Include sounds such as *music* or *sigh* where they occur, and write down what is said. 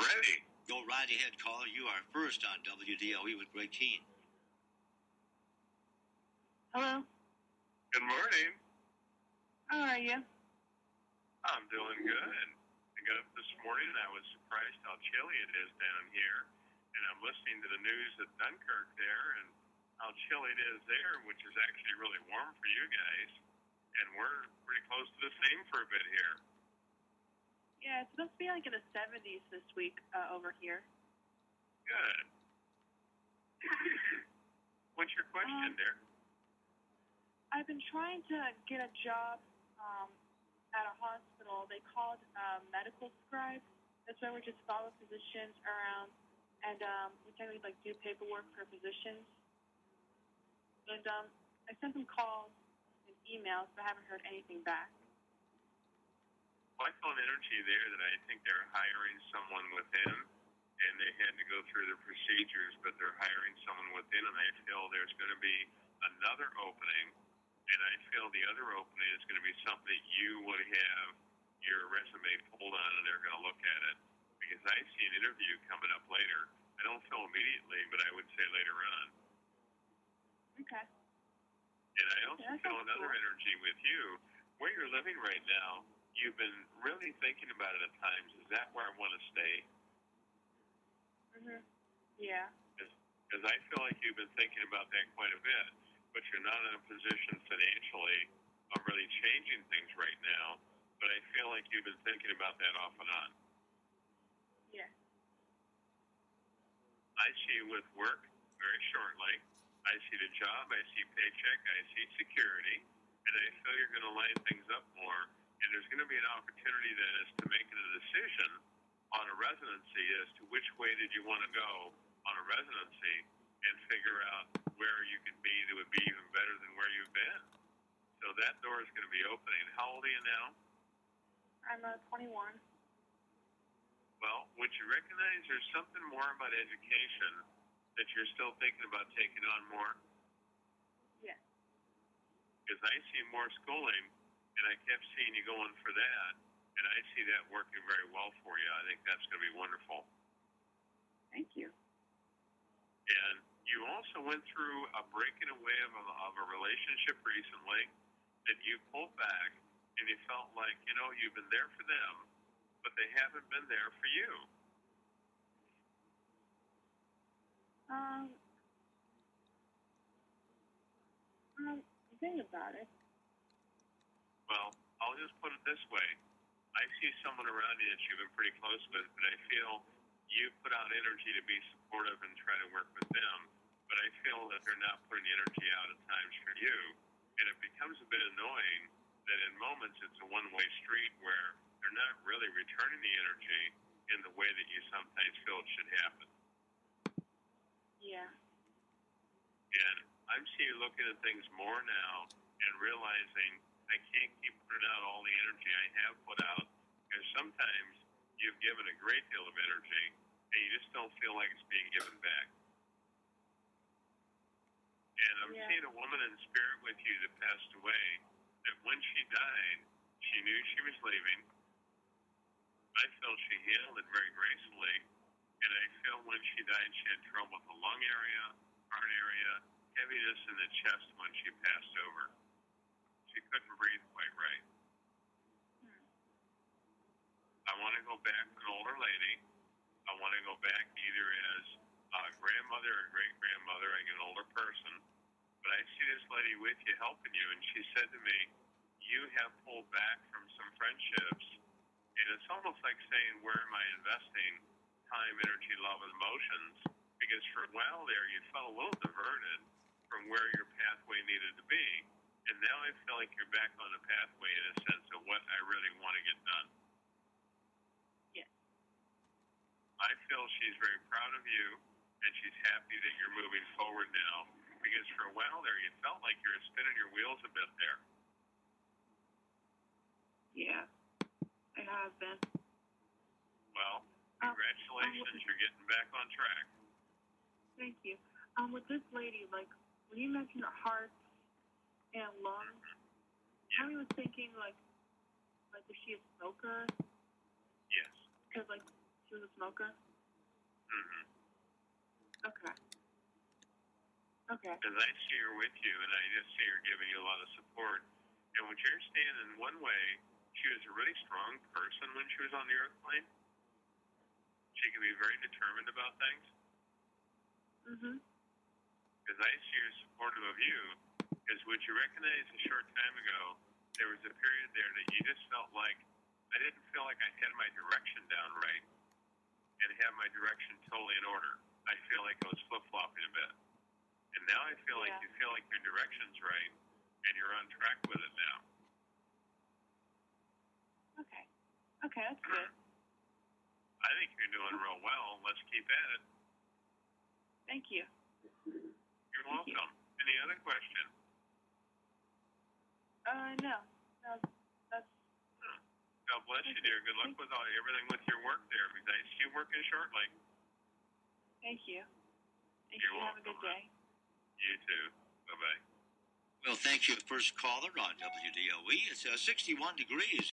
ready. Go right ahead, caller. You are first on WDOE with Greg Keene. Hello. Good morning. How are you? I'm doing good. I got up this morning and I was surprised how chilly it is down here. And I'm listening to the news at Dunkirk there and how chilly it is there, which is actually really warm for you guys. And we're pretty close to the same for a bit here. Yeah, it's supposed to be like in the 70s this week uh, over here. Good. *laughs* What's your question, Um, dear? I've been trying to get a job um, at a hospital. They call it uh, medical scribe. That's where we just follow physicians around and um, we technically like do paperwork for physicians. And um, I sent them calls and emails, but I haven't heard anything back. I found energy there that I think they're hiring someone within, and they had to go through the procedures, but they're hiring someone within, and I feel there's going to be another opening, and I feel the other opening is going to be something that you would have your resume pulled on, and they're going to look at it. Because I see an interview coming up later. I don't feel immediately, but I would say later on. Okay. And I also Yeah, feel another cool. energy with you. Where you're living right now, you've been really thinking about it at times. Is that where I want to stay? Mhm. Yeah. Because I feel like you've been thinking about that quite a bit, but you're not in a position financially of really changing things right now. But I feel like you've been thinking about that off and on. Yeah. I see you with work very shortly. I see the job. I see paycheck. I see security. And I feel you're going to line things up more. And there's going to be an opportunity then as to making a decision on a residency as to which way did you want to go on a residency and figure out where you can be that would be even better than where you've been. So that door is going to be opening. How old are you now? I'm uh, 21. Well, would you recognize there's something more about education that you're still thinking about taking on more? Yeah. Because I see more schooling, and I kept seeing you going for that, and I see that working very well for you. I think that's going to be wonderful. Thank you. And you also went through a breaking away of a, of a relationship recently that you pulled back, and you felt like, you know, you've been there for them, but they haven't been there for you. Um, um, think about it. Just put it this way. I see someone around you that you've been pretty close with, but I feel you put out energy to be supportive and try to work with them. But I feel that they're not putting the energy out at times for you. And it becomes a bit annoying that in moments it's a one way street where they're not really returning the energy in the way that you sometimes feel it should happen. Yeah. And I'm seeing you looking at things more now and realizing I can't keep putting out all the energy I have put out because sometimes you've given a great deal of energy and you just don't feel like it's being given back. And I'm Yeah. seeing a woman in spirit with you that passed away that when she died, she knew she was leaving. I felt she handled it very gracefully. And I feel when she died, she had trouble with the lung area, heart area, heaviness in the chest when she passed over. She couldn't breathe quite right. I want to go back an older lady. I want to go back either as a grandmother or great grandmother, like an older person. But I see this lady with you helping you, and she said to me, You have pulled back from some friendships. And it's almost like saying, Where am I investing time, energy, love, and emotions? Because for a while there, you felt a little diverted from where your pathway needed to be. And now I feel like you're back on the pathway in a sense of what I really want to get done. Yeah. I feel she's very proud of you, and she's happy that you're moving forward now. Because for a while there, you felt like you were spinning your wheels a bit there. Yeah. I have been. Well, Um, congratulations, you're getting back on track. Thank you. Um, with this lady, like, when you mentioned heart and lungs, I was thinking, like, like, is she a smoker? Yes. Because, like, she was a Smoker? Mm-hmm. Okay. Okay. Because I see her with you, and I just see her giving you a lot of support. And what you're saying, in one way, she was a really strong person when she was on the airplane. She can be very determined about things. Mhm. Because I see her supportive of you. Because what you recognized a short time ago, there was a period there that you just felt like I didn't feel like I had my direction down right, and have my direction totally in order. I feel like I was flip flopping a bit. And now I feel like Yeah. you feel like your direction's right and you're on track with it now. Okay. Okay, that's good. I think you're doing real well. Let's keep at it. Thank you. You're Thank you. welcome. Any other question? Uh, no. No, bless you, dear. Good luck with all everything with your work there because I see you working shortly. thank you. Thank You're you. Have a good day. You too. Bye bye. Well, thank you, first caller on WDOE. It's uh, 61 degrees